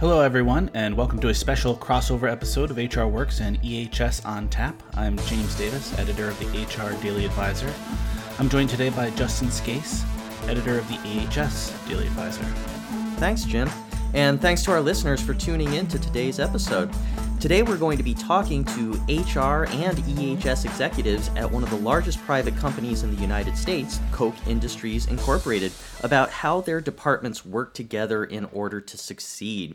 Hello, everyone, and welcome to a special crossover episode of HR Works and EHS on Tap. I'm James Davis, editor of the HR Daily Advisor. I'm joined today by Justin Scace, editor of the EHS Daily Advisor. Thanks, Jim. And thanks to our listeners for tuning in to today's episode. Today, we're going to be talking to HR and EHS executives at one of the largest private companies in the United States, Koch Industries Incorporated, about how their departments work together in order to succeed.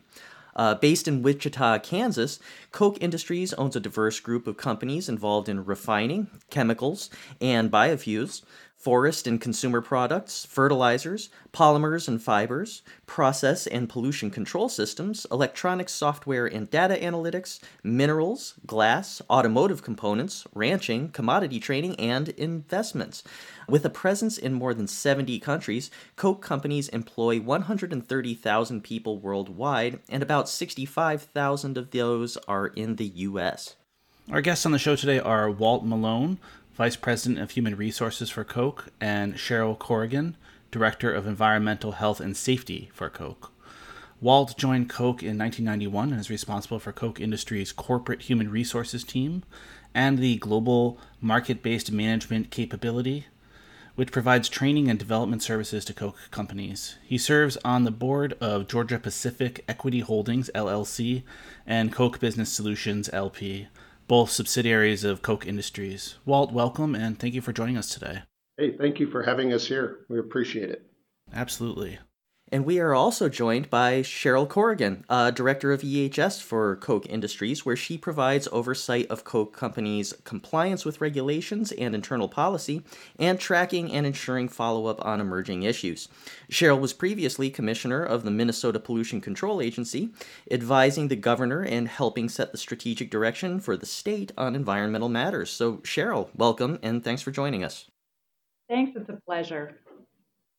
Uh, based in Wichita, Kansas, Koch Industries owns a diverse group of companies involved in refining, chemicals, and biofuels forest and consumer products, fertilizers, polymers and fibers, process and pollution control systems, electronic software and data analytics, minerals, glass, automotive components, ranching, commodity trading, and investments. With a presence in more than 70 countries, Koch companies employ 130,000 people worldwide, and about 65,000 of those are in the U.S. Our guests on the show today are Walt Malone, Vice President of Human Resources for Koch, and Cheryl Corrigan, Director of Environmental Health and Safety for Koch. Walt joined Koch in 1991 and is responsible for Koch Industries' corporate human resources team and the global market based management capability, which provides training and development services to Koch companies. He serves on the board of Georgia Pacific Equity Holdings, LLC, and Koch Business Solutions, LP both subsidiaries of Koch Industries. Walt, welcome and thank you for joining us today. Hey, thank you for having us here. We appreciate it. Absolutely. And we are also joined by Cheryl Corrigan, uh, Director of EHS for Koch Industries, where she provides oversight of Koch companies' compliance with regulations and internal policy, and tracking and ensuring follow up on emerging issues. Cheryl was previously Commissioner of the Minnesota Pollution Control Agency, advising the governor and helping set the strategic direction for the state on environmental matters. So, Cheryl, welcome and thanks for joining us. Thanks, it's a pleasure.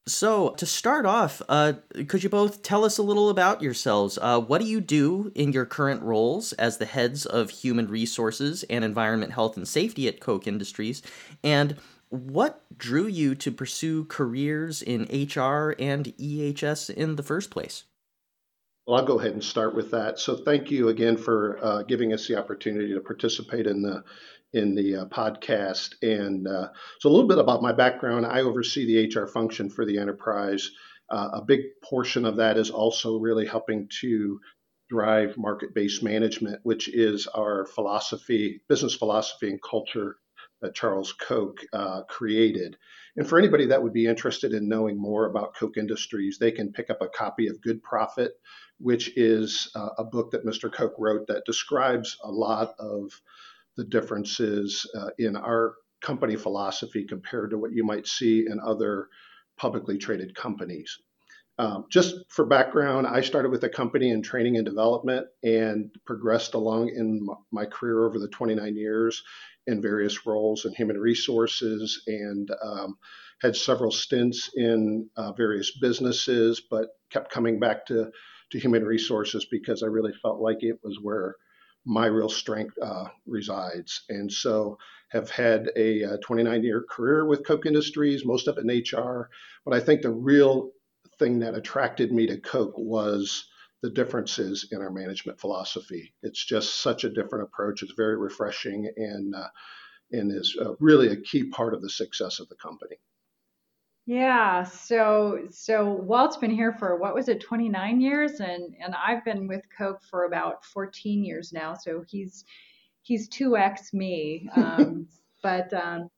So, to start off, uh, could you both tell us a little about yourselves? Uh, what do you do in your current roles as the heads of human resources and environment, health, and safety at Koch Industries? And what drew you to pursue careers in HR and EHS in the first place? Well, I'll go ahead and start with that. So, thank you again for uh, giving us the opportunity to participate in the in the uh, podcast. And uh, so, a little bit about my background I oversee the HR function for the enterprise. Uh, a big portion of that is also really helping to drive market based management, which is our philosophy, business philosophy, and culture that Charles Koch uh, created. And for anybody that would be interested in knowing more about Koch Industries, they can pick up a copy of Good Profit, which is uh, a book that Mr. Koch wrote that describes a lot of the differences uh, in our company philosophy compared to what you might see in other publicly traded companies. Um, just for background, I started with a company in training and development and progressed along in my career over the 29 years in various roles in human resources and um, had several stints in uh, various businesses, but kept coming back to, to human resources because I really felt like it was where my real strength uh, resides. And so have had a 29 year career with Koch Industries, most of it in HR. But I think the real thing that attracted me to Koch was the differences in our management philosophy. It's just such a different approach. It's very refreshing and uh, and is uh, really a key part of the success of the company. Yeah, so so Walt's been here for what was it, 29 years, and and I've been with Koch for about 14 years now. So he's he's 2x me, um, but um,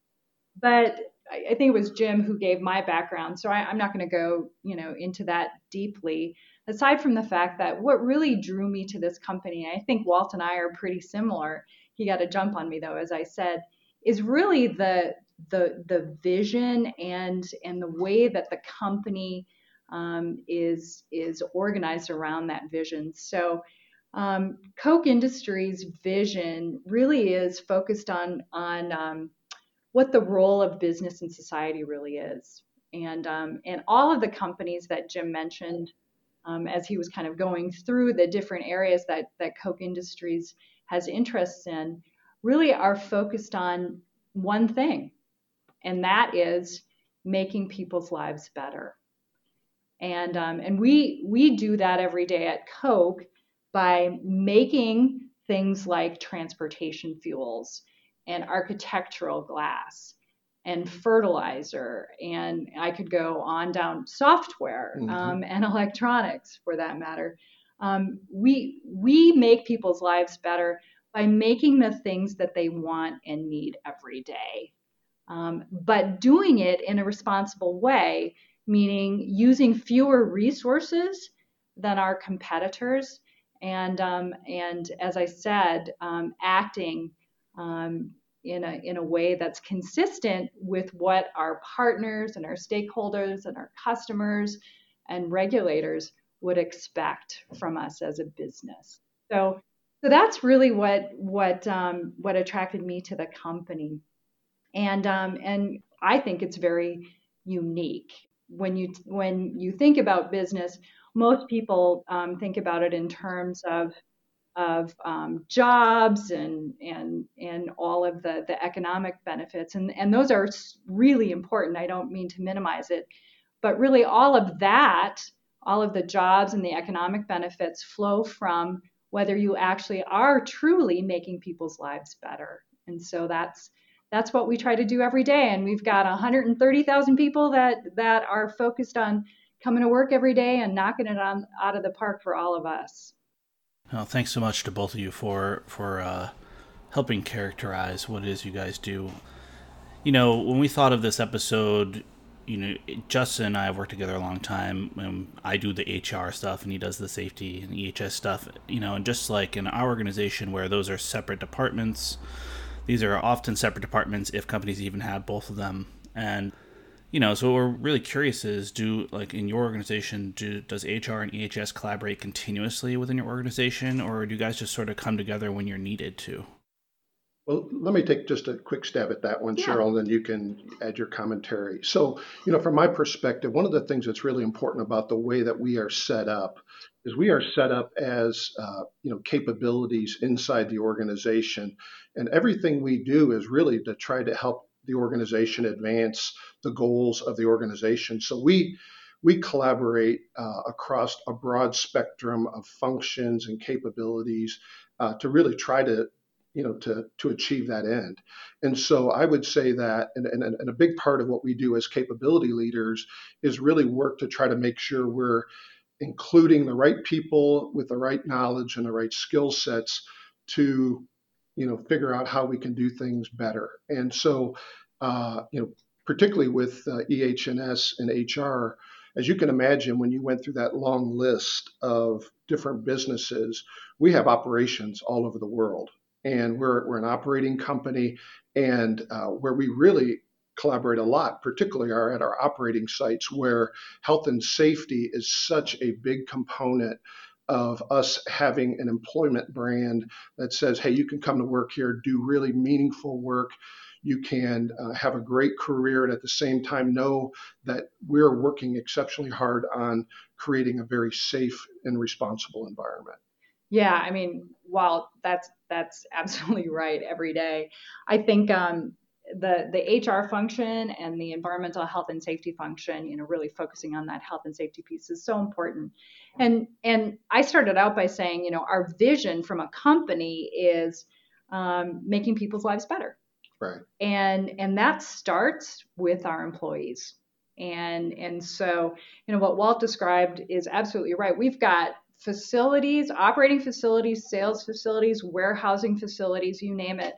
but I, I think it was Jim who gave my background. So I, I'm not going to go you know into that deeply. Aside from the fact that what really drew me to this company, I think Walt and I are pretty similar. He got a jump on me though, as I said, is really the the the vision and and the way that the company um, is is organized around that vision. So um, Koch Industries' vision really is focused on on um, what the role of business and society really is, and um, and all of the companies that Jim mentioned um, as he was kind of going through the different areas that that Koch Industries has interests in, really are focused on one thing, and that is making people's lives better. And um, and we we do that every day at Koch by making things like transportation fuels and architectural glass and fertilizer, and I could go on down software mm-hmm. um, and electronics for that matter. Um, we we make people's lives better by making the things that they want and need every day, um, but doing it in a responsible way, meaning using fewer resources than our competitors, and um, and as I said, um, acting um, in a, in a way that's consistent with what our partners and our stakeholders and our customers and regulators would expect from us as a business. So, so that's really what what um, what attracted me to the company, and um, and I think it's very unique. When you when you think about business. Most people um, think about it in terms of of um, jobs and and and all of the the economic benefits. And and those are really important. I don't mean to minimize it. But really all of that all of the jobs and the economic benefits flow from whether you actually are truly making people's lives better. And so that's that's what we try to do every day and we've got 130,000 people that that are focused on coming to work every day and knocking it on out of the park for all of us well, thanks so much to both of you for for uh, helping characterize what it is you guys do. You know, when we thought of this episode, you know, Justin and I have worked together a long time. And I do the HR stuff, and he does the safety and EHS stuff. You know, and just like in our organization, where those are separate departments, these are often separate departments if companies even have both of them. And you know, so what we're really curious is do like in your organization, do does HR and EHS collaborate continuously within your organization, or do you guys just sort of come together when you're needed to? Well, let me take just a quick stab at that one, yeah. Cheryl, and then you can add your commentary. So, you know, from my perspective, one of the things that's really important about the way that we are set up is we are set up as, uh, you know, capabilities inside the organization, and everything we do is really to try to help the organization advance the goals of the organization. So we we collaborate uh, across a broad spectrum of functions and capabilities uh, to really try to you know to to achieve that end and so i would say that and, and, and a big part of what we do as capability leaders is really work to try to make sure we're including the right people with the right knowledge and the right skill sets to you know figure out how we can do things better and so uh, you know particularly with uh, EH&S and HR, as you can imagine, when you went through that long list of different businesses, we have operations all over the world. And we're, we're an operating company, and uh, where we really collaborate a lot, particularly are at our operating sites where health and safety is such a big component of us having an employment brand that says, hey, you can come to work here, do really meaningful work you can uh, have a great career and at the same time know that we're working exceptionally hard on creating a very safe and responsible environment. Yeah, I mean, while that's that's absolutely right every day, I think um, the the HR function and the environmental health and safety function, you know, really focusing on that health and safety piece is so important. And and I started out by saying, you know, our vision from a company is um, making people's lives better. Right. And and that starts with our employees. And and so, you know, what Walt described is absolutely right. We've got facilities, operating facilities, sales facilities, warehousing facilities, you name it,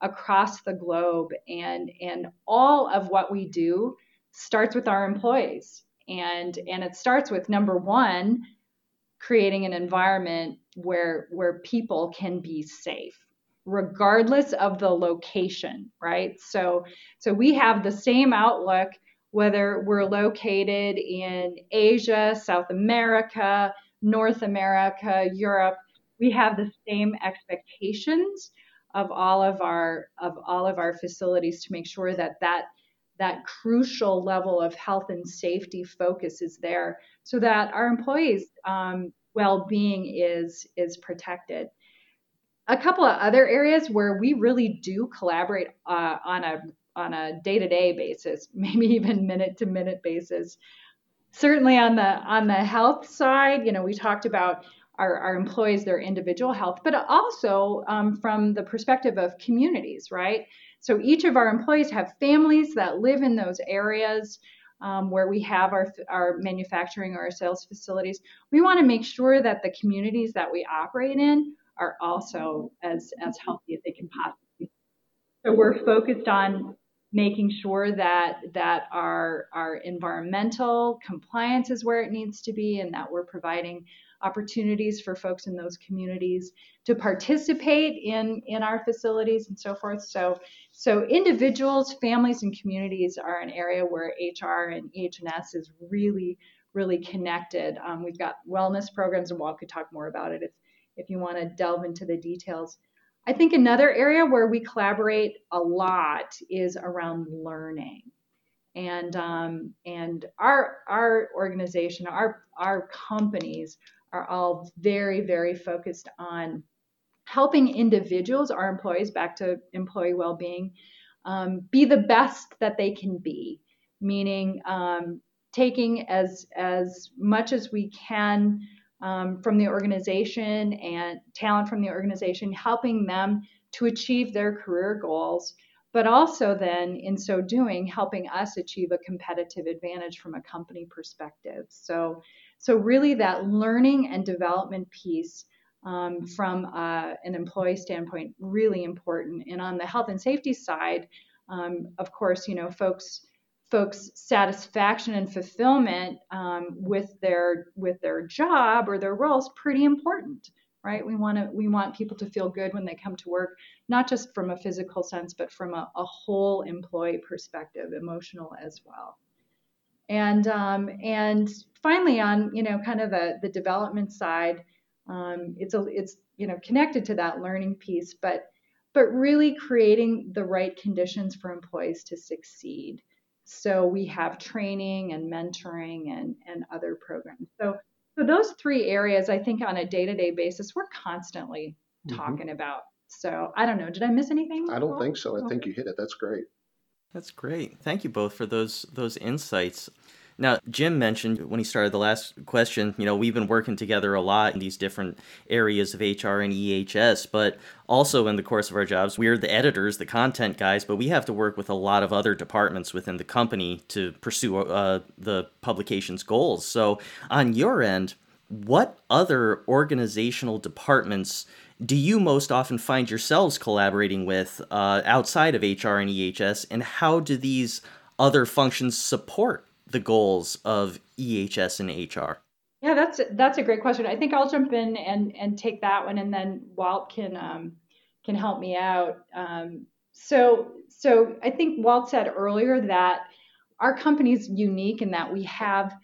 across the globe. And and all of what we do starts with our employees. And and it starts with number one, creating an environment where where people can be safe regardless of the location, right? So, so we have the same outlook whether we're located in Asia, South America, North America, Europe. We have the same expectations of all of our of all of our facilities to make sure that that that crucial level of health and safety focus is there so that our employees um, well-being is is protected a couple of other areas where we really do collaborate uh, on a on a day-to-day basis, maybe even minute-to-minute basis. Certainly on the on the health side, you know, we talked about our, our employees their individual health, but also um, from the perspective of communities, right? So each of our employees have families that live in those areas um, where we have our, our manufacturing or our sales facilities. We want to make sure that the communities that we operate in are also as, as healthy as they can possibly. So we're focused on making sure that that our our environmental compliance is where it needs to be and that we're providing opportunities for folks in those communities to participate in in our facilities and so forth. So so individuals families and communities are an area where hr and ehs is really really connected. Um, we've got wellness programs and walt could talk more about it if if you want to delve into the details I think another area where we collaborate a lot is around learning. And um, and our our organization, our our companies are all very very focused on helping individuals, our employees, back to employee well-being, um, be the best that they can be. Meaning um, taking as as much as we can um, from the organization and talent from the organization, helping them to achieve their career goals, but also then in so doing, helping us achieve a competitive advantage from a company perspective. So, so really that learning and development piece um, from uh, an employee standpoint, really important. And on the health and safety side, um, of course, you know, folks folks' satisfaction and fulfillment um, with their with their job or their role is pretty important, right? We want to we want people to feel good when they come to work, not just from a physical sense, but from a, a whole employee perspective, emotional as well. And um, and finally, on you know kind of the the development side, um, it's a it's you know connected to that learning piece, but but really creating the right conditions for employees to succeed. So we have training and mentoring and, and other programs. So, so those three areas, I think on a day-to-day basis, we're constantly mm-hmm. talking about. So I don't know. Did I miss anything? I don't think so. I think you hit it. That's great. That's great. Thank you both for those those insights. Now, Jim mentioned when he started the last question, you know, we've been working together a lot in these different areas of HR and EHS, but also in the course of our jobs, we're the editors, the content guys, but we have to work with a lot of other departments within the company to pursue uh, the publication's goals. So, on your end, what other organizational departments do you most often find yourselves collaborating with uh, outside of HR and EHS, and how do these other functions support the goals of EHS and HR? Yeah, that's that's a great question. I think I'll jump in and and take that one, and then Walt can um, can help me out. Um, so so I think Walt said earlier that our company is unique in that we have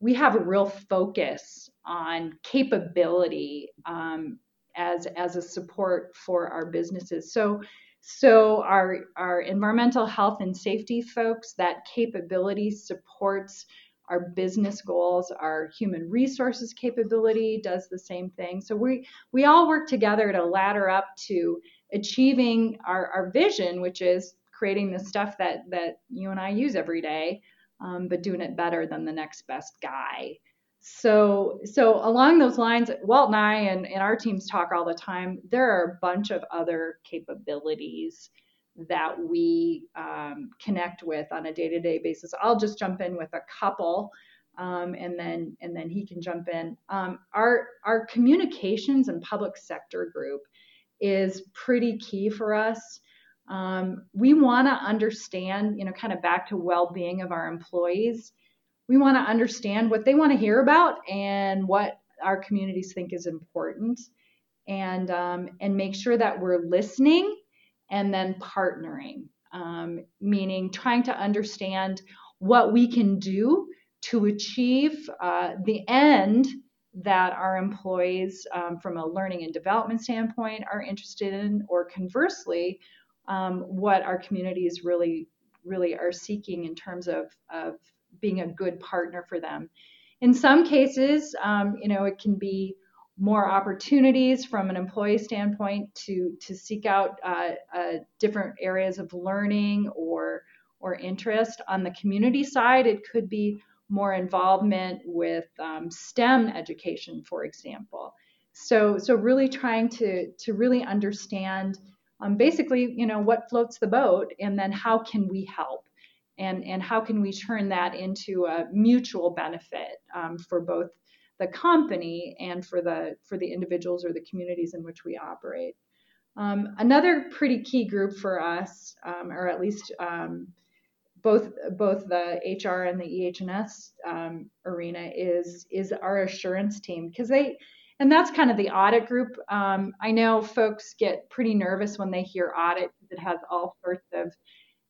we have a real focus on capability um, as as a support for our businesses. So so our, our environmental health and safety folks, that capability supports our business goals. Our human resources capability does the same thing. So we, we all work together to ladder up to achieving our, our vision, which is creating the stuff that, that you and I use every day, um, but doing it better than the next best guy so so along those lines walt and i and, and our teams talk all the time. There are a bunch of other capabilities that we um, connect with on a day-to-day basis. I'll just jump in with a couple um, and then and then he can jump in. Um, our our communications and public sector group is pretty key for us. Um, we want to understand you know kind of back to well-being of our employees we want to understand what they want to hear about and what our communities think is important. And um, and make sure that we're listening and then partnering um, meaning trying to understand what we can do to achieve uh, the end that our employees um, from a learning and development standpoint are interested in or conversely um, what our communities really really are seeking in terms of, of being a good partner for them. In some cases, um, you know, it can be more opportunities from an employee standpoint to to seek out uh, uh, different areas of learning or or interest. On the community side, it could be more involvement with um, STEM education, for example. So so really trying to to really understand um, basically you know what floats the boat and then how can we help and and how can we turn that into a mutual benefit um, for both the company and for the for the individuals or the communities in which we operate. Um, another pretty key group for us, um, or at least um, both both the HR and the EH&S um, arena, is is our assurance team because they and that's kind of the audit group. Um, I know folks get pretty nervous when they hear audit because it has all sorts of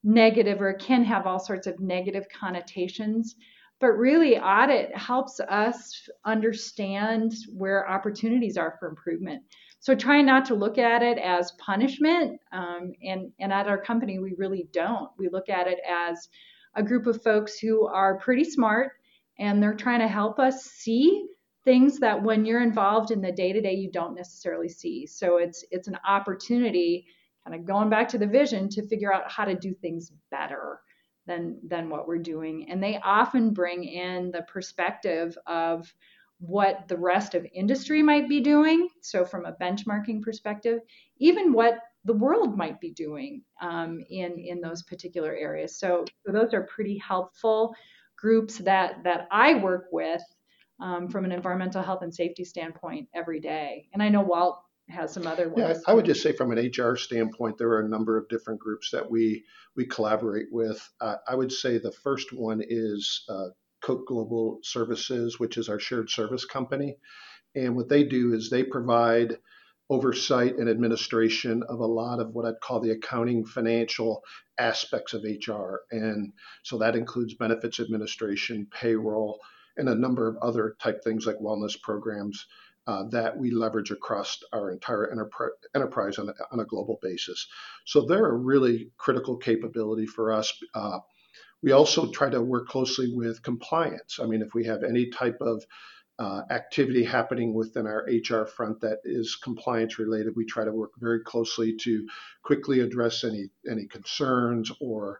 negative or can have all sorts of negative connotations. But really, audit helps us understand where opportunities are for improvement. So trying not to look at it as punishment, um, and and at our company we really don't. We look at it as a group of folks who are pretty smart, and they're trying to help us see things that when you're involved in the day to day you don't necessarily see. So it's it's an opportunity, kind of going back to the vision, to figure out how to do things better than than what we're doing. And they often bring in the perspective of what the rest of industry might be doing. So, from a benchmarking perspective, even what the world might be doing um, in in those particular areas. So, so, those are pretty helpful groups that that I work with um, from an environmental health and safety standpoint every day. And I know Walt has some other ones. Yeah, I would just say from an HR standpoint, there are a number of different groups that we we collaborate with. Uh, I would say the first one is uh, Koch Global Services, which is our shared service company. And what they do is they provide oversight and administration of a lot of what I'd call the accounting financial aspects of HR. And so that includes benefits administration, payroll, and a number of other type things like wellness programs uh, that we leverage across our entire enterprise, enterprise on, a, on, a, global basis. So they're a really critical capability for us. Uh, we also try to work closely with compliance. I mean, if we have any type of uh, activity happening within our HR front that is compliance related, we try to work very closely to quickly address any any concerns or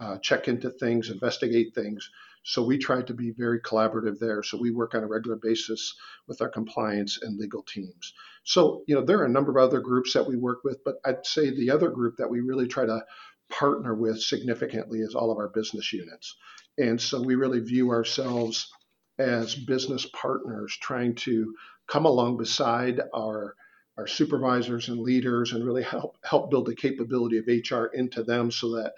uh, check into things, investigate things. So we try to be very collaborative there. So we work on a regular basis with our compliance and legal teams. So you know there are a number of other groups that we work with, but I'd say the other group that we really try to partner with significantly is all of our business units. And so we really view ourselves as business partners trying to come along beside our our supervisors and leaders and really help help build the capability of HR into them so that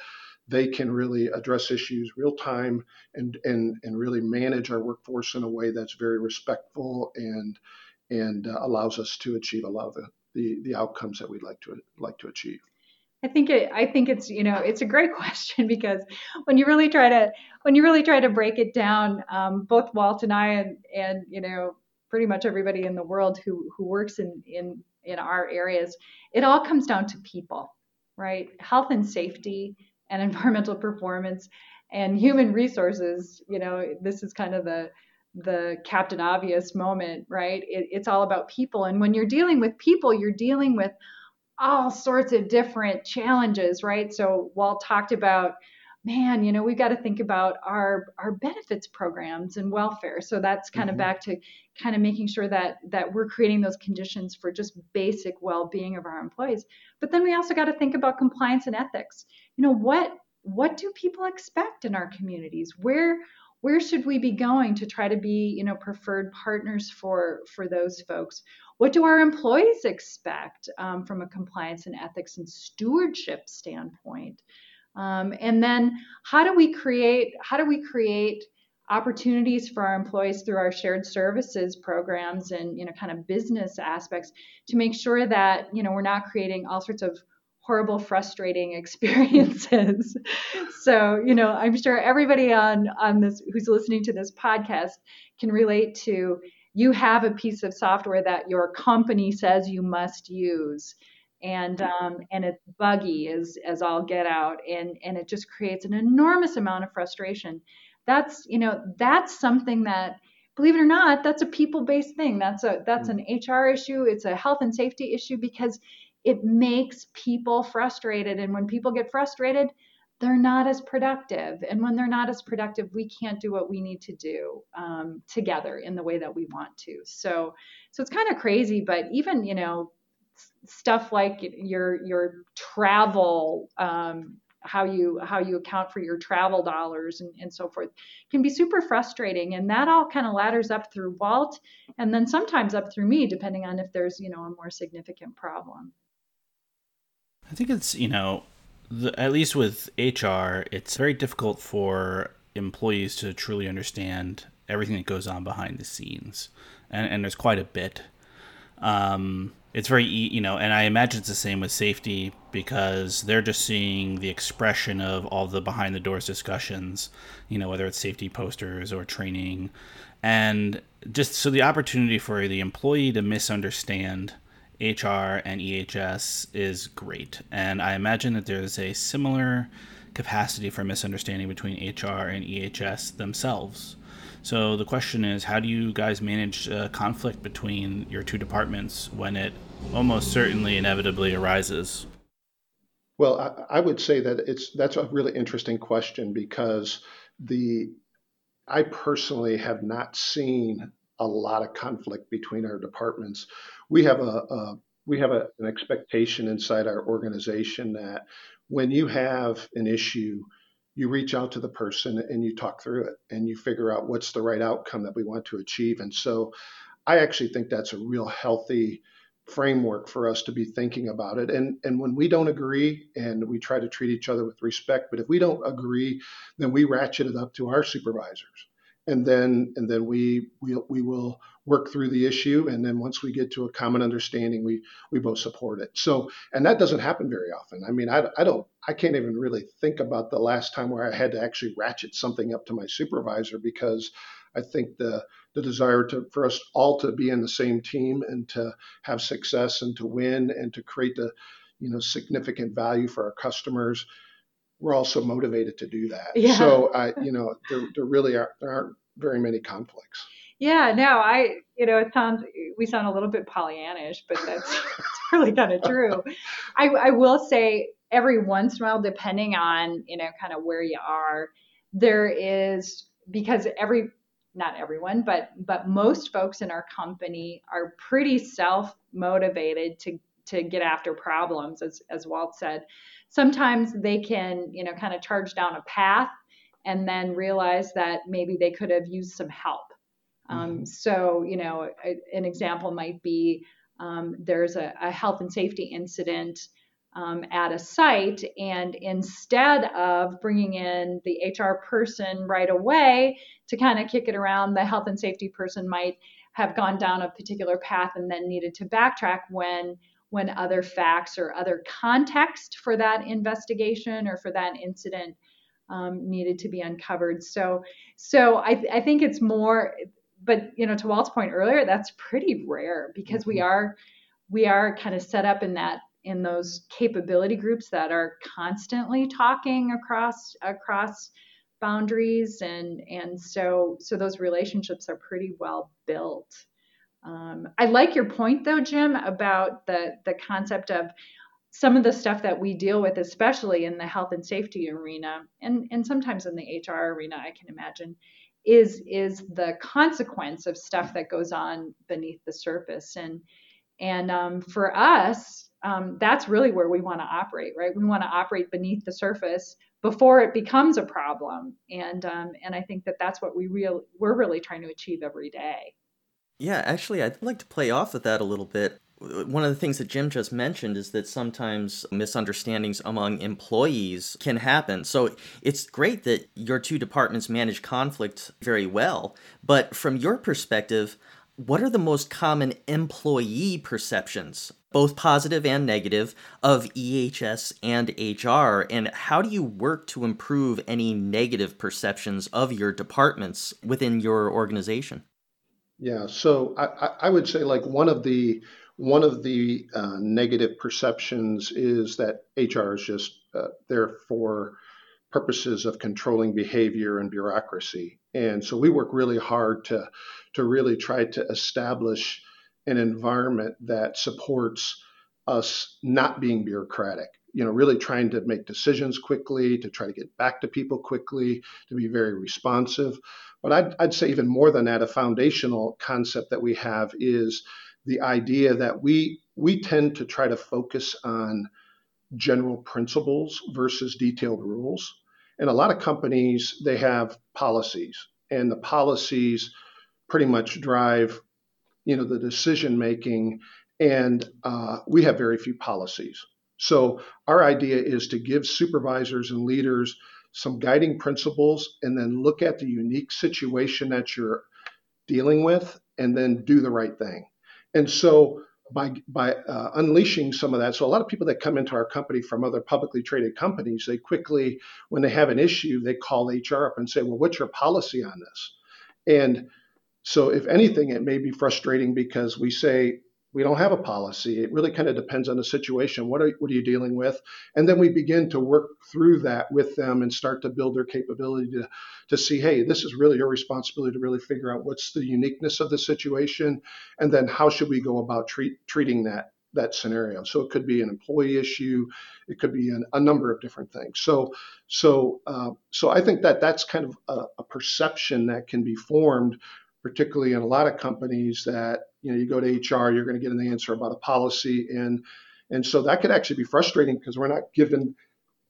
they can really address issues real time and and and really manage our workforce in a way that's very respectful and and uh, allows us to achieve a lot of the, the the outcomes that we'd like to like to achieve. I think it, I think it's you know it's a great question because when you really try to when you really try to break it down, um, both Walt and I and and you know pretty much everybody in the world who who works in in in our areas, it all comes down to people, right? Health and safety and environmental performance and human resources. You know this is kind of the the captain obvious moment, right? It, it's all about people, and when you're dealing with people, you're dealing with all sorts of different challenges, right? So Walt talked about, man, you know, we've got to think about our our benefits programs and welfare. So that's kind mm-hmm. of back to kind of making sure that that we're creating those conditions for just basic well-being of our employees. But then we also got to think about compliance and ethics. You know, what what do people expect in our communities? Where where should we be going to try to be you know preferred partners for for those folks what do our employees expect um, from a compliance and ethics and stewardship standpoint? Um, and then how do we create how do we create opportunities for our employees through our shared services programs and you know kind of business aspects to make sure that you know we're not creating all sorts of horrible frustrating experiences? So you know i'm sure everybody on on this who's listening to this podcast can relate to you have a piece of software that your company says you must use and um, and it's buggy as as all get out and and it just creates an enormous amount of frustration that's you know that's something that believe it or not that's a people based thing that's a that's an hr issue it's a health and safety issue because it makes people frustrated and when people get frustrated they're not as productive. And when they're not as productive, we can't do what we need to do um, together in the way that we want to. So, so it's kind of crazy. But even you know, stuff like your your travel. Um, how you how you account for your travel dollars and, and so forth can be super frustrating and that all kind of ladders up through walt and then sometimes up through me depending on if there's you know a more significant problem i think it's you know the, at least with HR, it's very difficult for employees to truly understand everything that goes on behind the scenes, and, and there's quite a bit. Um, it's very you know, and I imagine it's the same with safety because they're just seeing the expression of all the behind the doors discussions, you know, whether it's safety posters or training, and just so the opportunity for the employee to misunderstand HR and EHS is great. And I imagine that there's a similar capacity for misunderstanding between HR and EHS themselves. So the question is, how do you guys manage uh, conflict between your two departments when it almost certainly inevitably arises? Well, I, I would say that it's that's a really interesting question because the I personally have not seen a lot of conflict between our departments. We have a, a we have a, an expectation inside our organization that when you have an issue, you reach out to the person and you talk through it and you figure out what's the right outcome that we want to achieve. And so I actually think that's a real healthy framework for us to be thinking about it. And and when we don't agree and we try to treat each other with respect, but if we don't agree, then we ratchet it up to our supervisors and then and then we we we will work through the issue and then once we get to a common understanding we we both support it so and that doesn't happen very often i mean i, I don't i can't even really think about the last time where i had to actually ratchet something up to my supervisor because i think the the desire to for us all to be in the same team and to have success and to win and to create the you know significant value for our customers we're also motivated to do that. Yeah. So I, you know, there, there really are there aren't very many conflicts. Yeah, no, I, you know, it sounds we sound a little bit Pollyannish, but that's, really kind of true. I, I will say every once in a while, depending on you know kind of where you are, there is because every not everyone, but but most folks in our company are pretty self motivated to to get after problems, as as Walt said sometimes they can, you know, kind of charge down a path and then realize that maybe they could have used some help. Um. So, you know, an example might be um, there's a, a, health and safety incident um, at a site, and instead of bringing in the HR person right away to kind of kick it around, the health and safety person might have gone down a particular path and then needed to backtrack when when other facts or other context for that investigation or for that incident um, needed to be uncovered. So, so I, I think it's more, but you know, to Walt's point earlier, that's pretty rare because mm-hmm. we are we are kind of set up in that in those capability groups that are constantly talking across across boundaries and and so so those relationships are pretty well built um, I like your point though, Jim, about the the concept of some of the stuff that we deal with, especially in the health and safety arena, and and sometimes in the HR arena, I can imagine, is is the consequence of stuff that goes on beneath the surface. And and um, for us, um, that's really where we want to operate, right? We want to operate beneath the surface before it becomes a problem. And um, and I think that that's what we real we're really trying to achieve every day. Yeah, actually, I'd like to play off of that a little bit. One of the things that Jim just mentioned is that sometimes misunderstandings among employees can happen. So it's great that your two departments manage conflict very well. But from your perspective, what are the most common employee perceptions, both positive and negative, of EHS and HR? And how do you work to improve any negative perceptions of your departments within your organization? Yeah, so I, I would say like one of the one of the uh, negative perceptions is that HR is just uh, there for purposes of controlling behavior and bureaucracy, and so we work really hard to to really try to establish an environment that supports us not being bureaucratic. you know, really trying to make decisions quickly, to try to get back to people quickly, to be very responsive. But I'd, I'd say even more than that, a foundational concept that we have is the idea that we we tend to try to focus on general principles versus detailed rules. And a lot of companies they have policies, and the policies pretty much drive, you know, the decision making. And uh, we have very few policies. So our idea is to give supervisors and leaders some guiding principles and then look at the unique situation that you're dealing with and then do the right thing. And so by by uh, unleashing some of that, so a lot of people that come into our company from other publicly traded companies, they quickly, when they have an issue, they call HR up and say, "Well, what's your policy on this?" And so, if anything, it may be frustrating because we say, we don't have a policy. It really kind of depends on the situation. What are, what are you dealing with? And then we begin to work through that with them and start to build their capability to, to see, hey, this is really your responsibility to really figure out what's the uniqueness of the situation, and then how should we go about treat, treating that that scenario. So it could be an employee issue, it could be an, a number of different things. So so uh, so I think that that's kind of a, a perception that can be formed particularly in a lot of companies that you know you go to HR, you're going to get an answer about a policy, and and so that could actually be frustrating because we're not given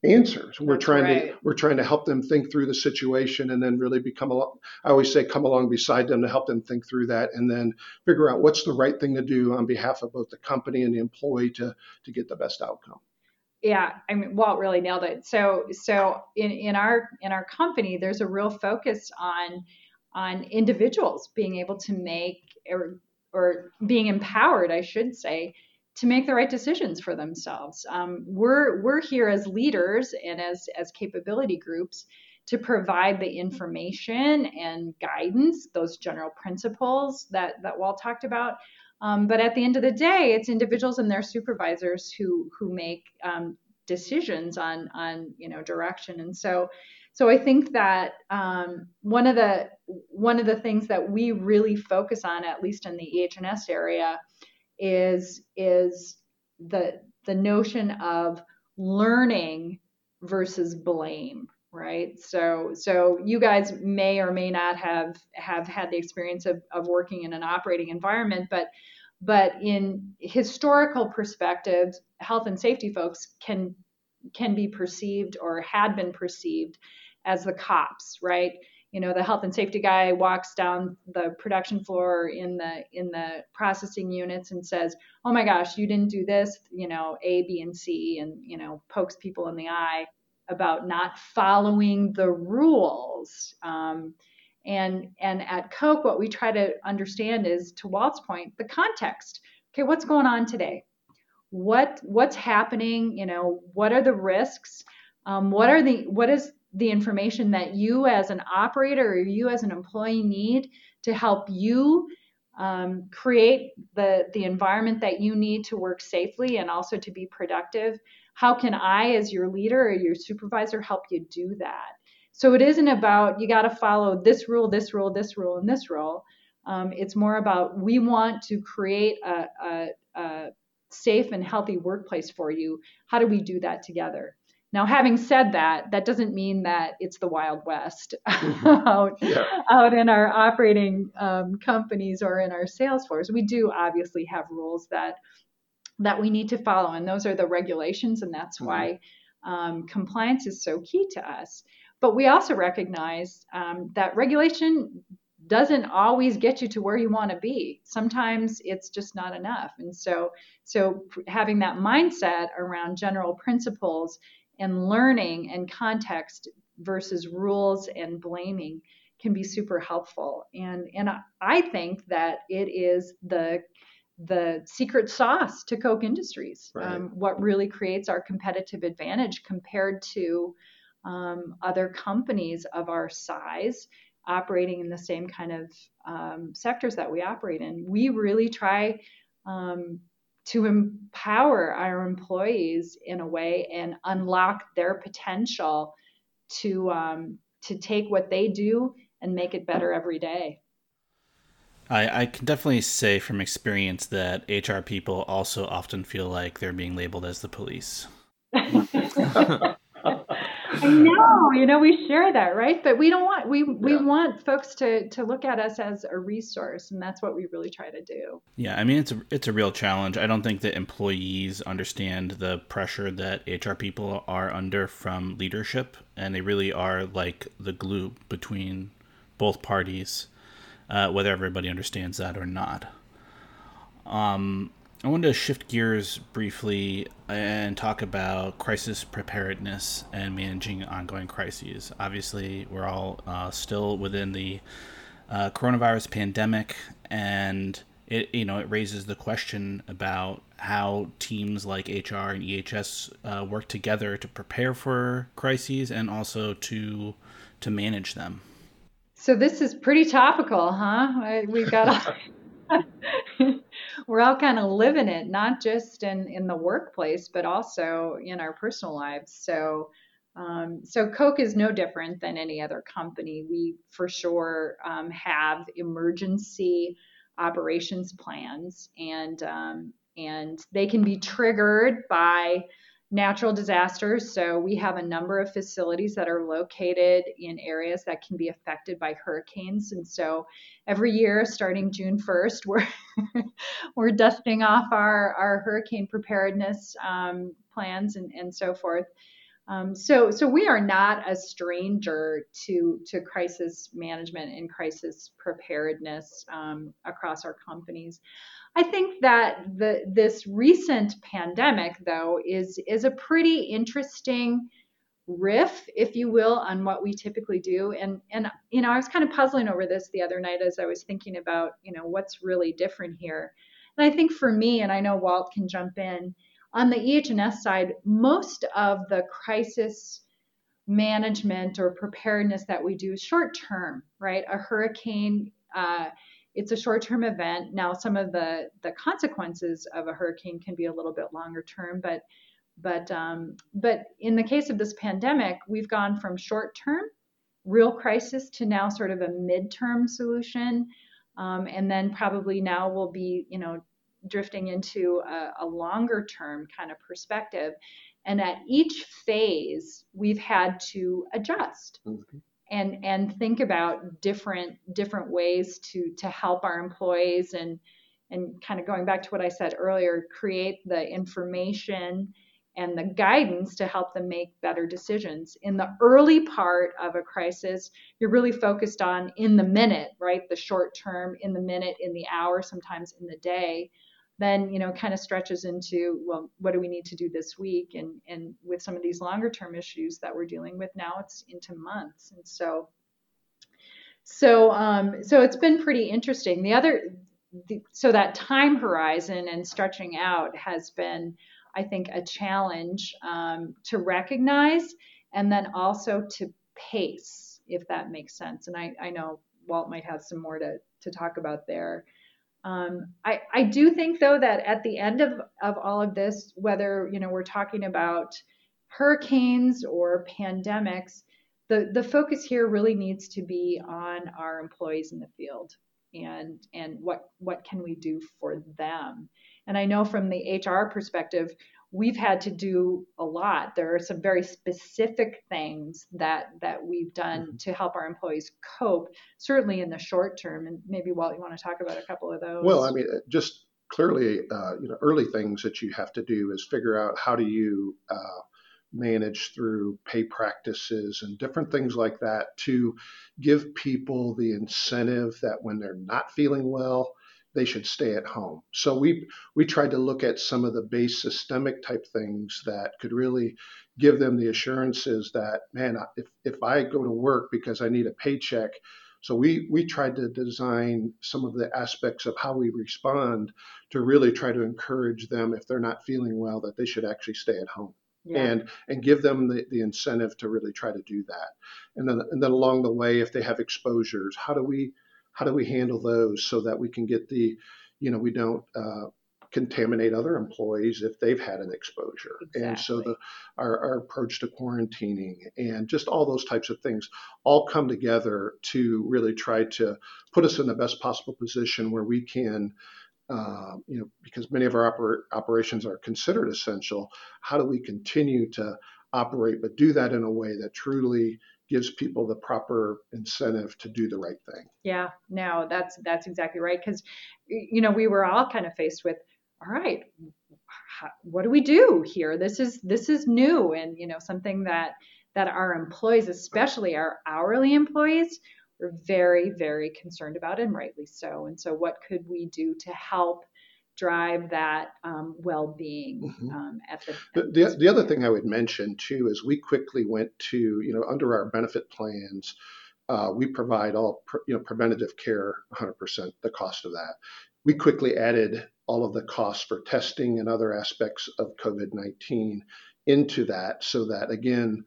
answers. We're That's trying right. to we're trying to help them think through the situation and then really become along. I always say come along beside them to help them think through that and then figure out what's the right thing to do on behalf of both the company and the employee to to get the best outcome. Yeah, I mean Walt really nailed it. So so in in our in our company, there's a real focus on on individuals being able to make or, or being empowered, I should say, to make the right decisions for themselves. Um, we're we're here as leaders and as as capability groups to provide the information and guidance, those general principles that that Walt talked about. Um, but at the end of the day, it's individuals and their supervisors who who make um, decisions on on you know direction. And so so I think that um, one of the one of the things that we really focus on, at least in the EH&S area, is is the the notion of learning versus blame right? So so you guys may or may not have have had the experience of, of working in an operating environment but but in historical perspectives health and safety folks can can be perceived or had been perceived as the cops, right? You know, the health and safety guy walks down the production floor in the in the processing units and says, "Oh my gosh, you didn't do this," you know, A, B, and C, and you know, pokes people in the eye about not following the rules. Um, and and at Koch, what we try to understand is, to Walt's point, the context. Okay, what's going on today? What what's happening? You know, what are the risks? Um, what are the what is the information that you as an operator or you as an employee need to help you um, create the the environment that you need to work safely and also to be productive how can i as your leader or your supervisor help you do that? So it isn't about you got to follow this rule this rule this rule and this rule. Um, it's more about we want to create a, a, a safe and healthy workplace for you. How do we do that together now, having said that, that doesn't mean that it's the Wild West mm-hmm. out, yeah. out in our operating um, companies or in our sales force. We do obviously have rules that that we need to follow, and those are the regulations, and that's mm-hmm. why um, compliance is so key to us. But we also recognize um, that regulation doesn't always get you to where you want to be. Sometimes it's just not enough. And so, so having that mindset around general principles and learning and context versus rules and blaming can be super helpful. And and I think that it is the the secret sauce to Koch Industries. Right. Um, what really creates our competitive advantage compared to um, other companies of our size operating in the same kind of um, sectors that we operate in. We really try um, to empower our employees in a way and unlock their potential to um, to take what they do and make it better every day. I, I can definitely say from experience that HR people also often feel like they're being labeled as the police. I know, you know, we share that, right? But we don't want we we yeah. want folks to to look at us as a resource, and that's what we really try to do. Yeah, I mean, it's a it's a real challenge. I don't think that employees understand the pressure that HR people are under from leadership, and they really are like the glue between both parties, uh, whether everybody understands that or not. Um, I wanted to shift gears briefly and talk about crisis preparedness and managing ongoing crises. Obviously, we're all uh, still within the uh, coronavirus pandemic, and it you know it raises the question about how teams like HR and EHS uh, work together to prepare for crises and also to to manage them. So this is pretty topical, huh? We've got. we're all kind of living it, not just in, in the workplace, but also in our personal lives. So, um, so Koch is no different than any other company. We for sure um, have emergency operations plans, and um, and they can be triggered by natural disasters. So we have a number of facilities that are located in areas that can be affected by hurricanes. And so every year, starting June 1st, we're we're dusting off our, our hurricane preparedness um, plans and, and so forth. Um, so, so we are not a stranger to to crisis management and crisis preparedness um, across our companies. I think that the this recent pandemic, though, is is a pretty interesting riff, if you will, on what we typically do. And and you know, I was kind of puzzling over this the other night as I was thinking about you know what's really different here. And I think for me, and I know Walt can jump in on the EH&S side, most of the crisis management or preparedness that we do is short term, right? A hurricane. Uh, it's a short-term event. Now, some of the the consequences of a hurricane can be a little bit longer term, but but um, but in the case of this pandemic, we've gone from short-term, real crisis, to now sort of a mid-term solution, um, and then probably now we'll be you know drifting into a, a longer-term kind of perspective. And at each phase, we've had to adjust. Mm-hmm and and think about different different ways to to help our employees and and kind of going back to what I said earlier, create the information and the guidance to help them make better decisions. In the early part of a crisis, you're really focused on in the minute, right? The short term, in the minute, in the hour, sometimes in the day then you know kind of stretches into well what do we need to do this week? And and with some of these longer term issues that we're dealing with now it's into months. And so so um so it's been pretty interesting. The other the, so that time horizon and stretching out has been i think a challenge um, to recognize and then also to pace if that makes sense. And i i know walt might have some more to to talk about there um, I, I do think though that at the end of, of all of this, whether you know we're talking about hurricanes or pandemics, the, the focus here really needs to be on our employees in the field and and what what can we do for them. And I know from the HR perspective, we've had to do a lot. There are some very specific things that that we've done mm-hmm. to help our employees cope, certainly in the short term. And maybe Walt, you want to talk about a couple of those? Well, I mean, uh, just clearly, uh, you know, early things that you have to do is figure out how do you uh, manage through pay practices and different things like that to give people the incentive that when they're not feeling well they should stay at home. So we we tried to look at some of the base systemic type things that could really give them the assurances that man, if if I go to work because I need a paycheck, so we we tried to design some of the aspects of how we respond to really try to encourage them if they're not feeling well that they should actually stay at home. Yeah. and and give them the, the incentive to really try to do that. And then and then along the way, if they have exposures, how do we how do we handle those so that we can get the, you know, we don't uh, contaminate other employees if they've had an exposure. Exactly. And so the our, our approach to quarantining and just all those types of things all come together to really try to put us in the best possible position where we can uh, you know, because many of our oper- operations are considered essential, how do we continue to operate, but do that in a way that truly gives people the proper incentive to do the right thing. Yeah, no, that's that's exactly right. Because you know we were all kind of faced with, all right, what do we do here? This is this is new, and you know something that that our employees, especially our hourly employees, were very very concerned about, and rightly so. And so, what could we do to help? Drive that um, well-being mm-hmm. um, at the, at the, the other thing I would mention too is we quickly went to you know under our benefit plans uh, we provide all pre, you know preventative care 100% the cost of that we quickly added all of the costs for testing and other aspects of COVID-19 into that so that again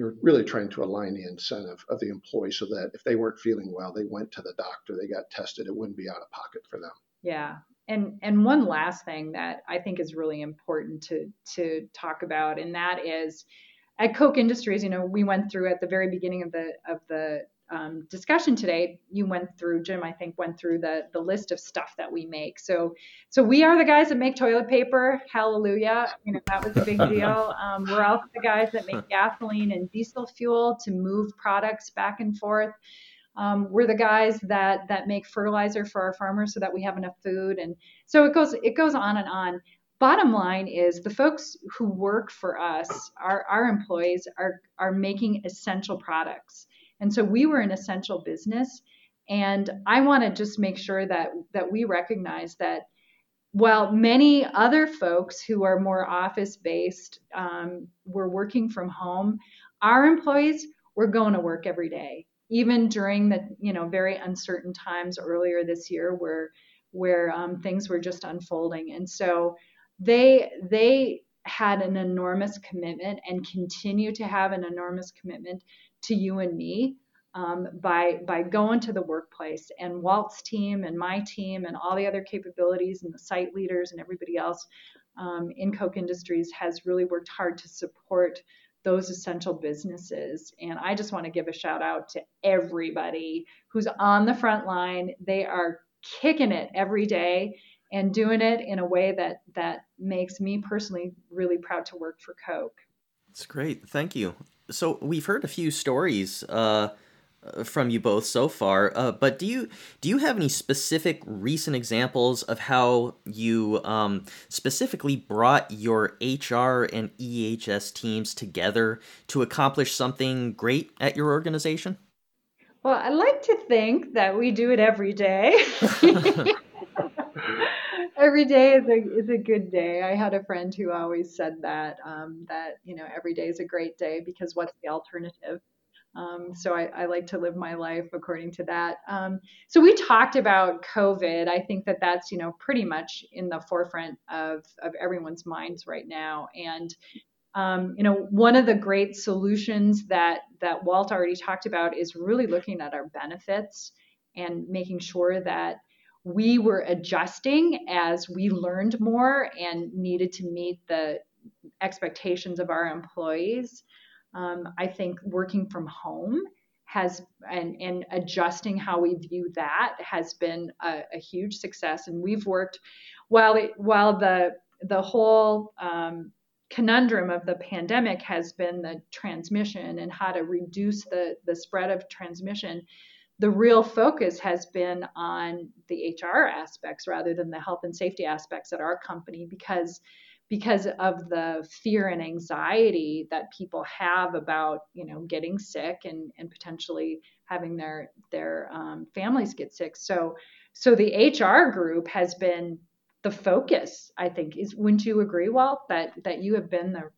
are really trying to align the incentive of the employee so that if they weren't feeling well, they went to the doctor, they got tested, it wouldn't be out of pocket for them. Yeah, and and one last thing that I think is really important to to talk about, and that is at Koch Industries. You know, we went through at the very beginning of the of the um, discussion today. You went through Jim, I think, went through the the list of stuff that we make. So so we are the guys that make toilet paper. Hallelujah! You know that was a big deal. Um, we're also the guys that make gasoline and diesel fuel to move products back and forth. Um, we're the guys that that make fertilizer for our farmers so that we have enough food, and so it goes it goes on and on. Bottom line is the folks who work for us, our, our employees, are are making essential products, and so we were an essential business. And I want to just make sure that that we recognize that while many other folks who are more office based um, were working from home, our employees were going to work every day even during the you know very uncertain times earlier this year where where um, things were just unfolding. And so they they had an enormous commitment and continue to have an enormous commitment to you and me um, by by going to the workplace and Walt's team and my team and all the other capabilities and the site leaders and everybody else um, in Koch Industries has really worked hard to support those essential businesses. And I just want to give a shout out to everybody who's on the front line. They are kicking it every day and doing it in a way that that makes me personally really proud to work for Koch. That's great. Thank you. So we've heard a few stories uh, from you both so far. Uh, but do you do you have any specific recent examples of how you um, specifically brought your HR and EHS teams together to accomplish something great at your organization? Well, I like to think that we do it every day. every day is a is a good day. I had a friend who always said that um, that you know every day is a great day because what's the alternative? Um, so I, I, like to live my life according to that. Um, so we talked about COVID. I think that that's you know pretty much in the forefront of of everyone's minds right now. And um, you know one of the great solutions that that Walt already talked about is really looking at our benefits and making sure that we were adjusting as we learned more and needed to meet the expectations of our employees. Um, I think working from home has and, and adjusting how we view that has been a, a huge success. And we've worked while it, while the the whole um, conundrum of the pandemic has been the transmission and how to reduce the the spread of transmission. The real focus has been on the HR aspects rather than the health and safety aspects at our company because because of the fear and anxiety that people have about you know getting sick and and potentially having their their um, families get sick. So so the hr group has been the focus i think. Is wouldn't you agree walt that that you have been the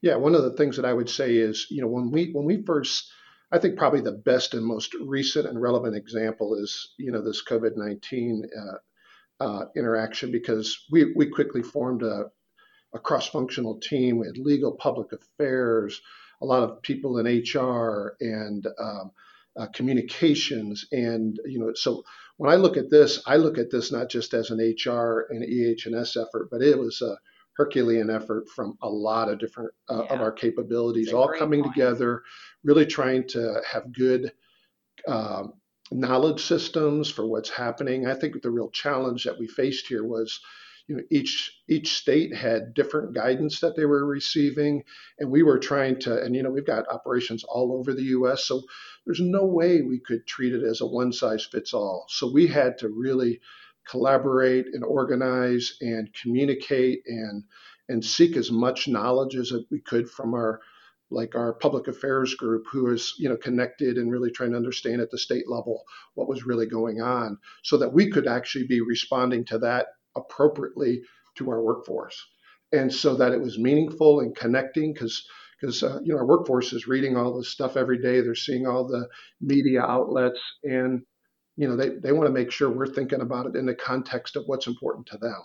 yeah one of the things that i would say is you know when we when we first I think probably the best and most recent and relevant example is, you know, this COVID-19 uh, uh, interaction because we, we quickly formed a, a cross-functional team. We had legal, public affairs, a lot of people in HR and um, uh, communications, and you know, so when I look at this, I look at this not just as an HR and EH&S effort, but it was a Herculean effort from a lot of different uh, yeah. of our capabilities, all coming point. together, really trying to have good. Um, knowledge systems for what's happening. I think the real challenge that we faced here was you know each each state had different guidance that they were receiving and we were trying to and you know we've got operations all over the US so there's no way we could treat it as a one size fits all so we had to really collaborate and organize and communicate and and seek as much knowledge as we could from our like our public affairs group who is you know connected and really trying to understand at the state level what was really going on so that we could actually be responding to that appropriately to our workforce. And so that it was meaningful and connecting because because uh, you know our workforce is reading all this stuff every day. They're seeing all the media outlets and you know they, they want to make sure we're thinking about it in the context of what's important to them.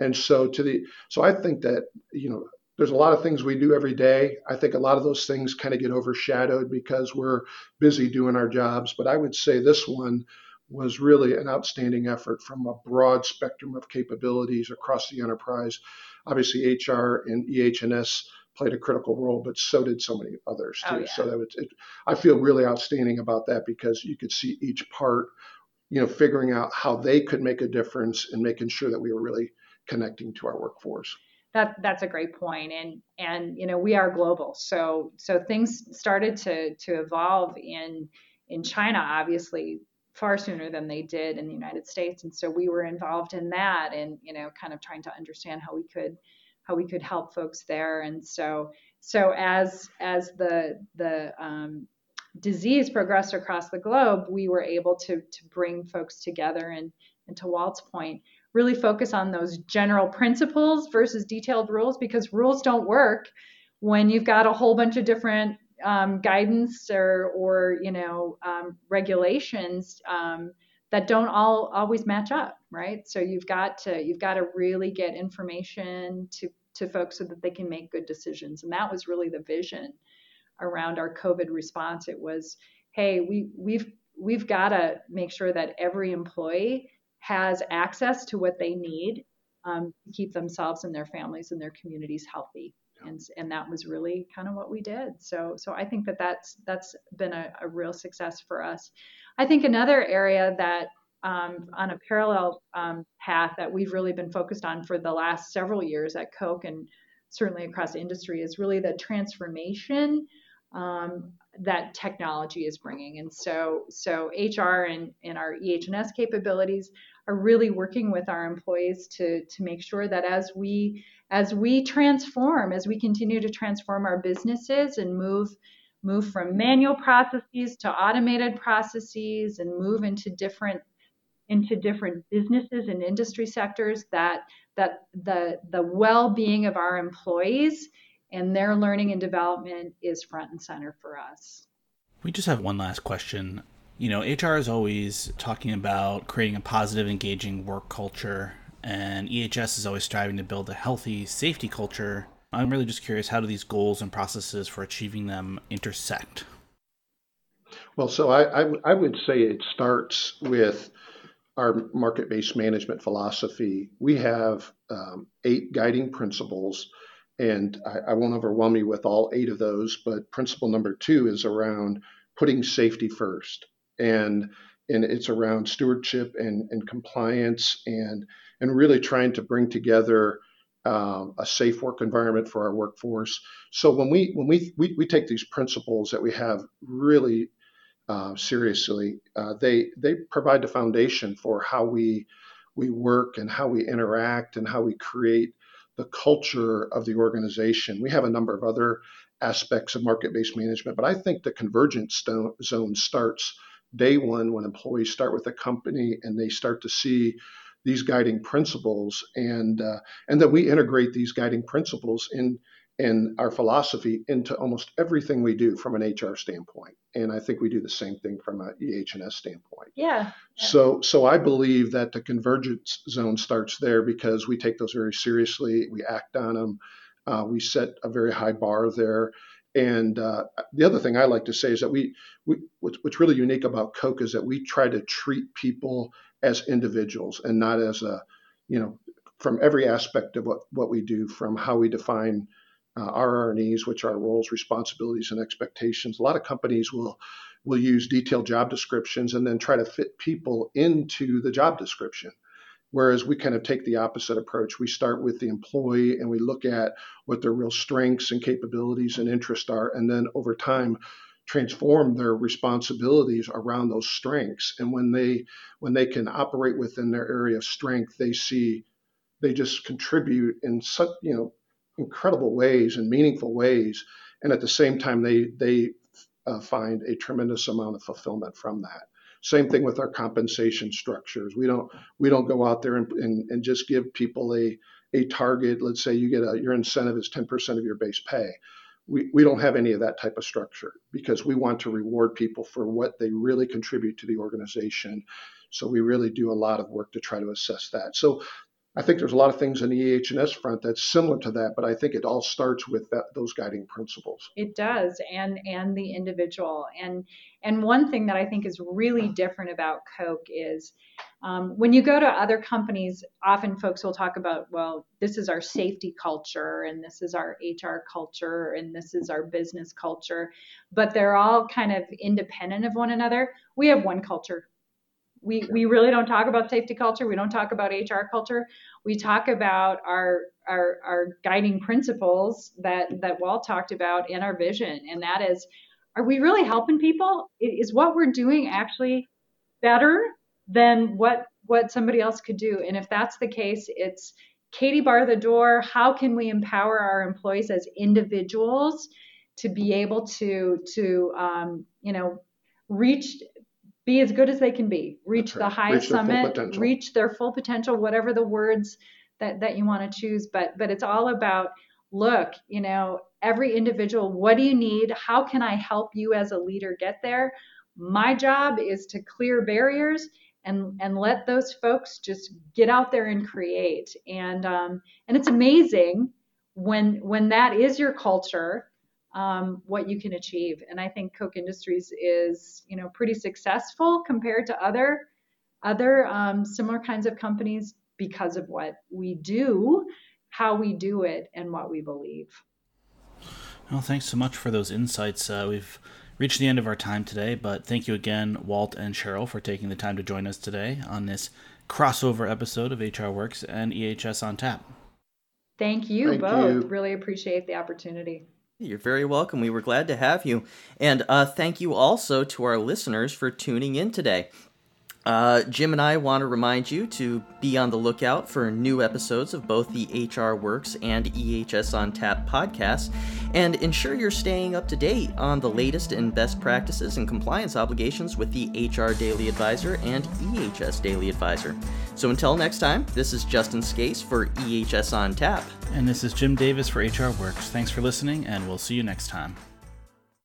And so to the so i think that you know there's a lot of things we do every day. I think a lot of those things kind of get overshadowed because we're busy doing our jobs. But i would say this one was really an outstanding effort from a broad spectrum of capabilities across the enterprise obviously hr and ehs played a critical role, but so did so many others oh, too. Oh, yeah. So that was, it, I feel really outstanding about that because you could see each part, you know, figuring out how they could make a difference and making sure that we were really connecting to our workforce. That that's a great point, and and you know we are global, so so things started to to evolve in in China, obviously far sooner than they did in the United States, and so we were involved in that, and you know, kind of trying to understand how we could how we could help folks there. And so, so as as the the um, disease progressed across the globe, we were able to to bring folks together and and to Walt's point, really focus on those general principles versus detailed rules because rules don't work when you've got a whole bunch of different um, guidance or or you know um, regulations um, that don't all always match up, right? So you've got to you've got to really get information to to folks so that they can make good decisions. And that was really the vision around our COVID response. It was, hey, we we've we've got to make sure that every employee has access to what they need um, to keep themselves and their families and their communities healthy. And, and that was really kind of what we did. So so I think that that's that's been a, a real success for us. I think another area that um, on a parallel um, path that we've really been focused on for the last several years at Koch and certainly across industry is really the transformation um, that technology is bringing. And so, so HR and, and our EH&S capabilities are really working with our employees to, to make sure that as we as we transform, as we continue to transform our businesses and move move from manual processes to automated processes and move into different into different businesses and industry sectors that that the the well-being of our employees and their learning and development is front and center for us. We just have one last question. You know, HR is always talking about creating a positive, engaging work culture, and EHS is always striving to build a healthy safety culture I'm really just curious how do these goals and processes for achieving them intersect? Well, so I, I, w- I would say it starts with our market based management philosophy. We have um, eight guiding principles, and I, I won't overwhelm you with all eight of those, but principle number two is around putting safety first. And and it's around stewardship and, and compliance and and really trying to bring together um, a safe work environment for our workforce. So when we when we we, we take these principles that we have really uh, seriously, uh, they they provide the foundation for how we we work and how we interact and how we create the culture of the organization. We have a number of other aspects of market-based management, but I think the convergence zone starts day one when employees start with a company and they start to see these guiding principles, and uh, and that we integrate these guiding principles in in our philosophy into almost everything we do from an HR standpoint. And I think we do the same thing from an EH&S standpoint. Yeah. yeah. So so I believe that the convergence zone starts there because we take those very seriously. We act on them. Uh, we set a very high bar there. And uh, the other thing I like to say is that we, we what's, what's really unique about Koch is that we try to treat people as individuals and not as a, you know, from every aspect of what, what we do, from how we define uh, our R&Es, which are roles, responsibilities, and expectations. A lot of companies will we'll use detailed job descriptions and then try to fit people into the job description. Whereas we kind of take the opposite approach. We start with the employee and we look at what their real strengths and capabilities and interests are. And then over time, transform their responsibilities around those strengths and when they when they can operate within their area of strength they see they just contribute in such you know incredible ways and meaningful ways and at the same time they they uh, find a tremendous amount of fulfillment from that same thing with our compensation structures we don't we don't go out there and, and, and just give people a a target let's say you get a your incentive is 10% of your base pay we, we don't have any of that type of structure because we want to reward people for what they really contribute to the organization. So we really do a lot of work to try to assess that. So I think there's a lot of things in the EH&S front that's similar to that, but I think it all starts with that, those guiding principles. It does, and and the individual, and and one thing that I think is really different about Koch is um, when you go to other companies, often folks will talk about, well, this is our safety culture, and this is our HR culture, and this is our business culture, but they're all kind of independent of one another. We have one culture we, we really don't talk about safety culture. We don't talk about HR culture. We talk about our, our, our guiding principles that, that Walt talked about in our vision. And that is, are we really helping people? Is what we're doing actually better than what, what somebody else could do? And if that's the case, it's Katie bar the door. How can we empower our employees as individuals to be able to, to, um, you know, reach be as good as they can be, reach right. the highest reach summit, reach their full potential, whatever the words that, that you want to choose. But but it's all about look, you know, every individual, what do you need? How can I help you as a leader get there? My job is to clear barriers and and let those folks just get out there and create. And um, and it's amazing when when that is your culture um, what you can achieve. And I think Koch Industries is, you know, pretty successful compared to other other um, similar kinds of companies because of what we do, how we do it, and what we believe. Well, thanks so much for those insights. Uh, we've reached the end of our time today, but thank you again, Walt and Cheryl, for taking the time to join us today on this crossover episode of HR Works and EHS on Tap. Thank you thank both. You. Really appreciate the opportunity. You're very welcome. We were glad to have you. And uh, thank you also to our listeners for tuning in today. Uh, Jim and I want to remind you to be on the lookout for new episodes of both the HR Works and EHS on Tap podcasts, and ensure you're staying up to date on the latest and best practices and compliance obligations with the HR Daily Advisor and EHS Daily Advisor. So until next time, this is Justin Scace for EHS on Tap. And this is Jim Davis for HR Works. Thanks for listening, and we'll see you next time.